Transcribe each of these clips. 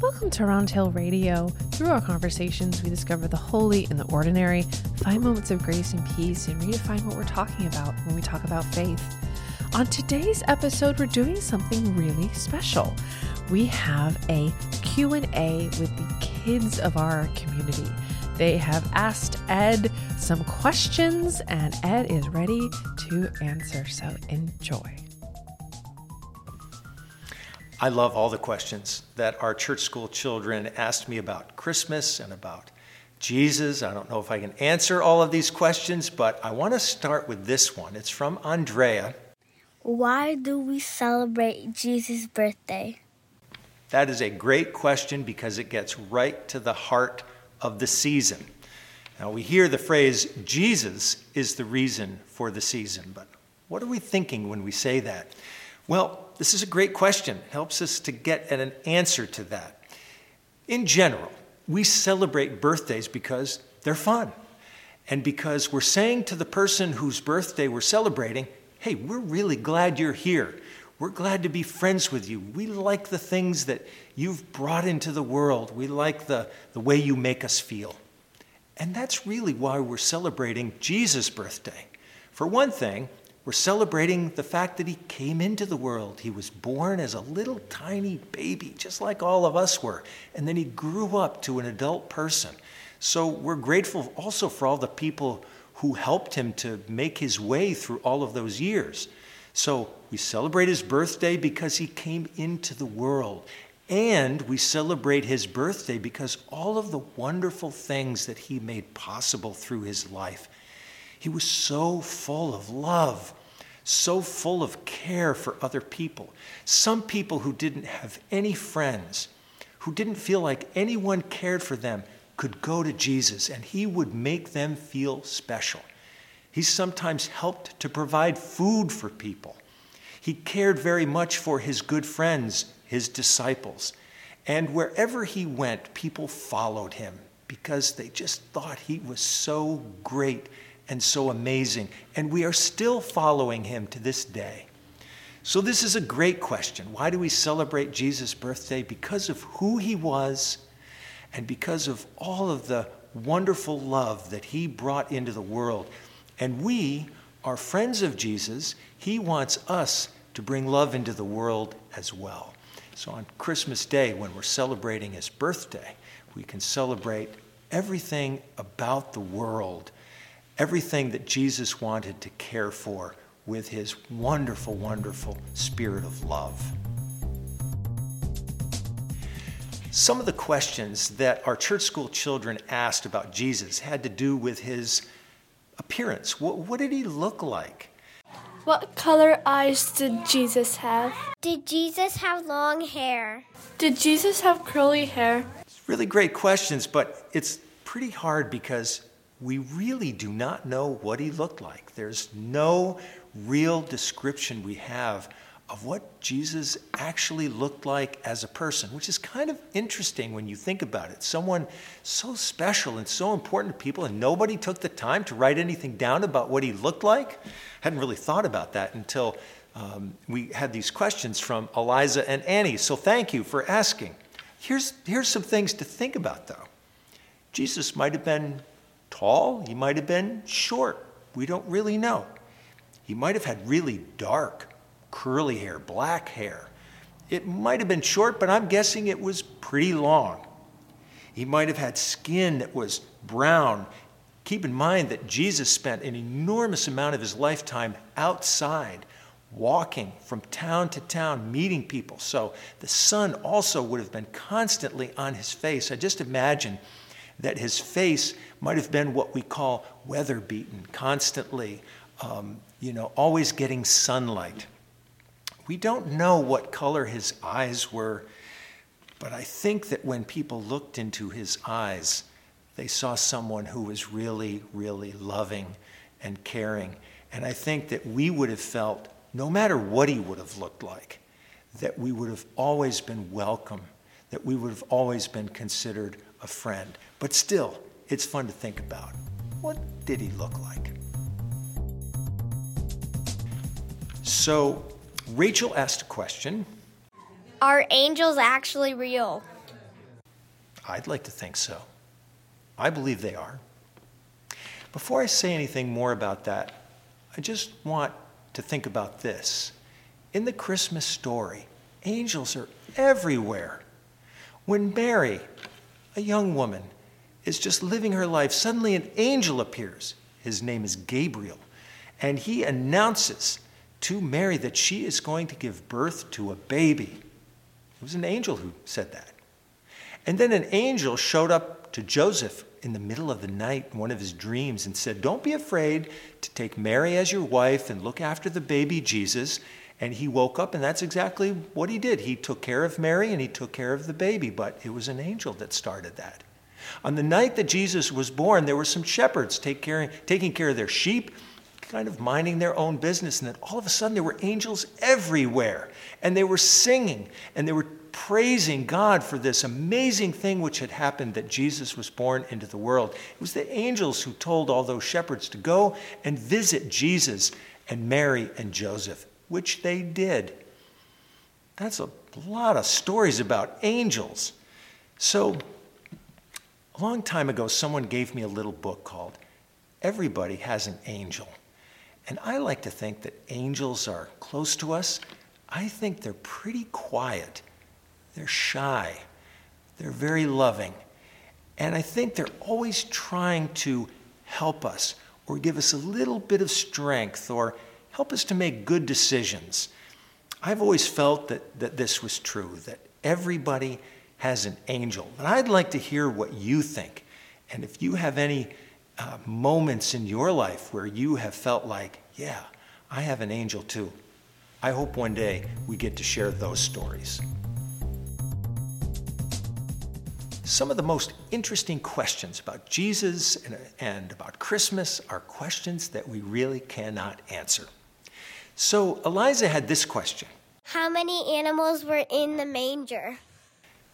Welcome to Round Hill Radio. Through our conversations, we discover the holy and the ordinary, find moments of grace and peace, and redefine what we're talking about when we talk about faith. On today's episode, we're doing something really special. We have a Q&A with the kids of our community. They have asked Ed some questions, and Ed is ready to answer. So enjoy. I love all the questions that our church school children asked me about Christmas and about Jesus. I don't know if I can answer all of these questions, but I want to start with this one. It's from Andrea. Why do we celebrate Jesus' birthday? That is a great question because it gets right to the heart of the season. Now, we hear the phrase, Jesus is the reason for the season, but what are we thinking when we say that? Well, this is a great question. Helps us to get at an answer to that. In general, we celebrate birthdays because they're fun. And because we're saying to the person whose birthday we're celebrating, hey, we're really glad you're here. We're glad to be friends with you. We like the things that you've brought into the world. We like the, the way you make us feel. And that's really why we're celebrating Jesus' birthday. For one thing, we're celebrating the fact that he came into the world. He was born as a little tiny baby, just like all of us were. And then he grew up to an adult person. So we're grateful also for all the people who helped him to make his way through all of those years. So we celebrate his birthday because he came into the world. And we celebrate his birthday because all of the wonderful things that he made possible through his life. He was so full of love so full of care for other people. Some people who didn't have any friends, who didn't feel like anyone cared for them, could go to Jesus and he would make them feel special. He sometimes helped to provide food for people. He cared very much for his good friends, his disciples. And wherever he went, people followed him because they just thought he was so great and so amazing. And we are still following him to this day. So, this is a great question. Why do we celebrate Jesus' birthday? Because of who he was and because of all of the wonderful love that he brought into the world. And we are friends of Jesus. He wants us to bring love into the world as well. So, on Christmas Day, when we're celebrating his birthday, we can celebrate everything about the world everything that Jesus wanted to care for with his wonderful, wonderful spirit of love. Some of the questions that our church school children asked about Jesus had to do with his appearance. What, what did he look like? What color eyes did Jesus have? Did Jesus have long hair? Did Jesus have curly hair? It's really great questions, but it's pretty hard because we really do not know what he looked like. There's no real description we have of what Jesus actually looked like as a person, which is kind of interesting when you think about it. Someone so special and so important to people, and nobody took the time to write anything down about what he looked like. I hadn't really thought about that until um, we had these questions from Eliza and Annie. So thank you for asking. Here's, here's some things to think about, though. Jesus might have been tall, he might have been short. We don't really know. He might have had really dark, curly hair, black hair. It might have been short, but I'm guessing it was pretty long. He might have had skin that was brown. Keep in mind that Jesus spent an enormous amount of his lifetime outside, walking from town to town, meeting people. So the sun also would have been constantly on his face. I just imagine that his face might have been what we call weather beaten, constantly, um, you know, always getting sunlight. We don't know what color his eyes were, but I think that when people looked into his eyes, they saw someone who was really, really loving and caring. And I think that we would have felt, no matter what he would have looked like, that we would have always been welcome, that we would have always been considered a friend. But still, it's fun to think about. What did he look like? So, Rachel asked a question Are angels actually real? I'd like to think so. I believe they are. Before I say anything more about that, I just want to think about this. In the Christmas story, angels are everywhere. When Mary, a young woman, is just living her life, suddenly an angel appears. His name is Gabriel. And he announces to Mary that she is going to give birth to a baby. It was an angel who said that. And then an angel showed up to Joseph in the middle of the night in one of his dreams and said, Don't be afraid to take Mary as your wife and look after the baby Jesus. And he woke up, and that's exactly what he did. He took care of Mary and he took care of the baby, but it was an angel that started that. On the night that Jesus was born, there were some shepherds take care, taking care of their sheep, kind of minding their own business. And then all of a sudden, there were angels everywhere, and they were singing, and they were praising God for this amazing thing which had happened that Jesus was born into the world. It was the angels who told all those shepherds to go and visit Jesus and Mary and Joseph, which they did. That's a lot of stories about angels. So, a long time ago, someone gave me a little book called Everybody Has an Angel. And I like to think that angels are close to us. I think they're pretty quiet they're shy. They're very loving. And I think they're always trying to help us or give us a little bit of strength or help us to make good decisions. I've always felt that, that this was true, that everybody has an angel. And I'd like to hear what you think. And if you have any uh, moments in your life where you have felt like, yeah, I have an angel too, I hope one day we get to share those stories. Some of the most interesting questions about Jesus and, and, about Christmas are questions that we really cannot answer. So Eliza had this question How many animals were in the manger?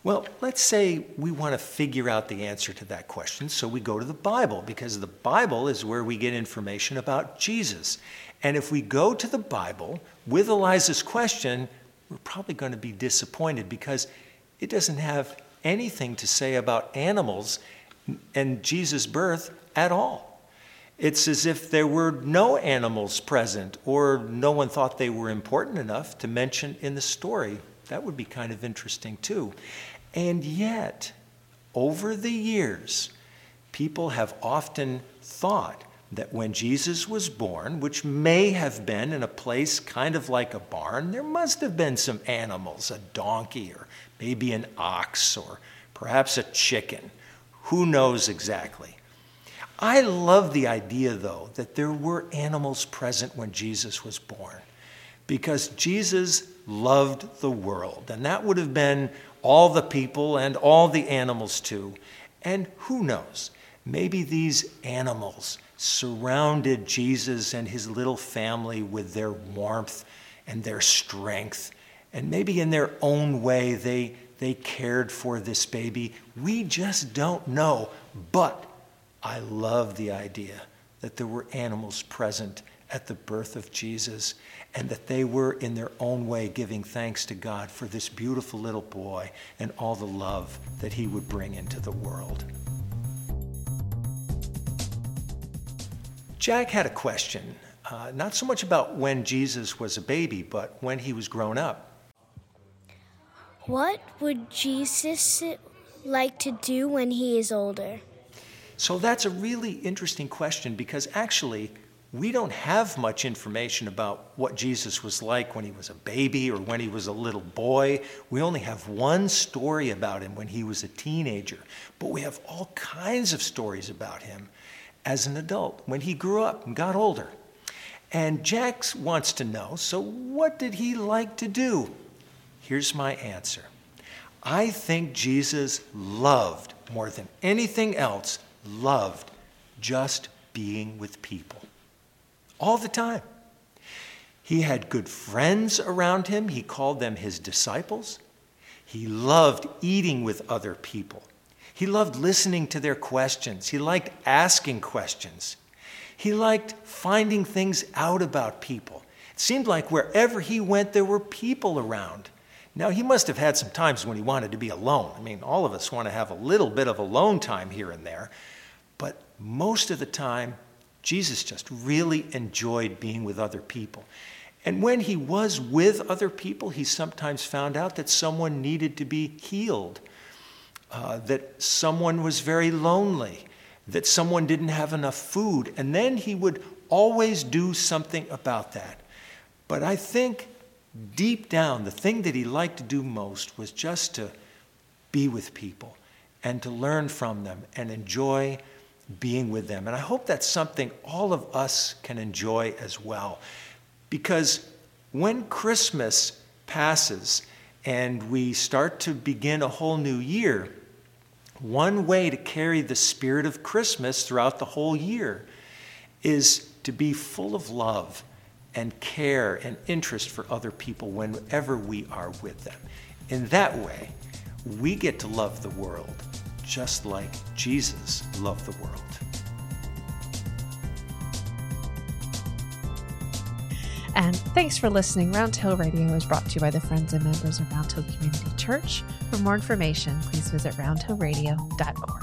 Well, let's say we want to figure out the answer to that question, so we go to the Bible, because the Bible is where we get information about Jesus. And if we go to the Bible with Eliza's question, we're probably going to be disappointed because it doesn't have anything to say about animals and Jesus' birth at all. It's as if there were no animals present or no one thought they were important enough to mention in the story. That would be kind of interesting too. And yet, over the years, people have often thought that when Jesus was born, which may have been in a place kind of like a barn, there must have been some animals, a donkey or maybe an ox or perhaps a chicken. Who knows exactly? I love the idea, though, that there were animals present when Jesus was born because Jesus loved the world, and that would have been all the people and all the animals too. And who knows? Maybe these animals surrounded Jesus and his little family with their warmth and their strength. And maybe in their own way, they, they cared for this baby. We just don't know. But I love the idea that there were animals present at the birth of Jesus and that they were, in their own way, giving thanks to God for this beautiful little boy and all the love that he would bring into the world. Jack had a question, uh, not so much about when Jesus was a baby, but when he was grown up. What would Jesus like to do when he is older? So that's a really interesting question because actually, we don't have much information about what Jesus was like when he was a baby or when he was a little boy. We only have one story about him when he was a teenager, but we have all kinds of stories about him as an adult, when he grew up and got older. And Jax wants to know so, what did he like to do? Here's my answer I think Jesus loved, more than anything else, loved just being with people all the time. He had good friends around him, he called them his disciples. He loved eating with other people. He loved listening to their questions. He liked asking questions. He liked finding things out about people. It seemed like wherever he went, there were people around. Now, he must have had some times when he wanted to be alone. I mean, all of us want to have a little bit of alone time here and there. But most of the time, Jesus just really enjoyed being with other people. And when he was with other people, he sometimes found out that someone needed to be healed, uh, that someone was very lonely, that someone didn't have enough food. And then he would always do something about that. But I think deep down, the thing that he liked to do most was just to be with people and to learn from them and enjoy being with them. And I hope that's something all of us can enjoy as well. Because when Christmas passes and we start to begin a whole new year, one way to carry the spirit of Christmas throughout the whole year is to be full of love and care and interest for other people whenever we are with them. In that way, we get to love the world just like Jesus loved the world. And thanks for listening. Round Hill Radio is brought to you by the friends and members of Round Hill Community Church. For more information, please visit roundhillradio.org.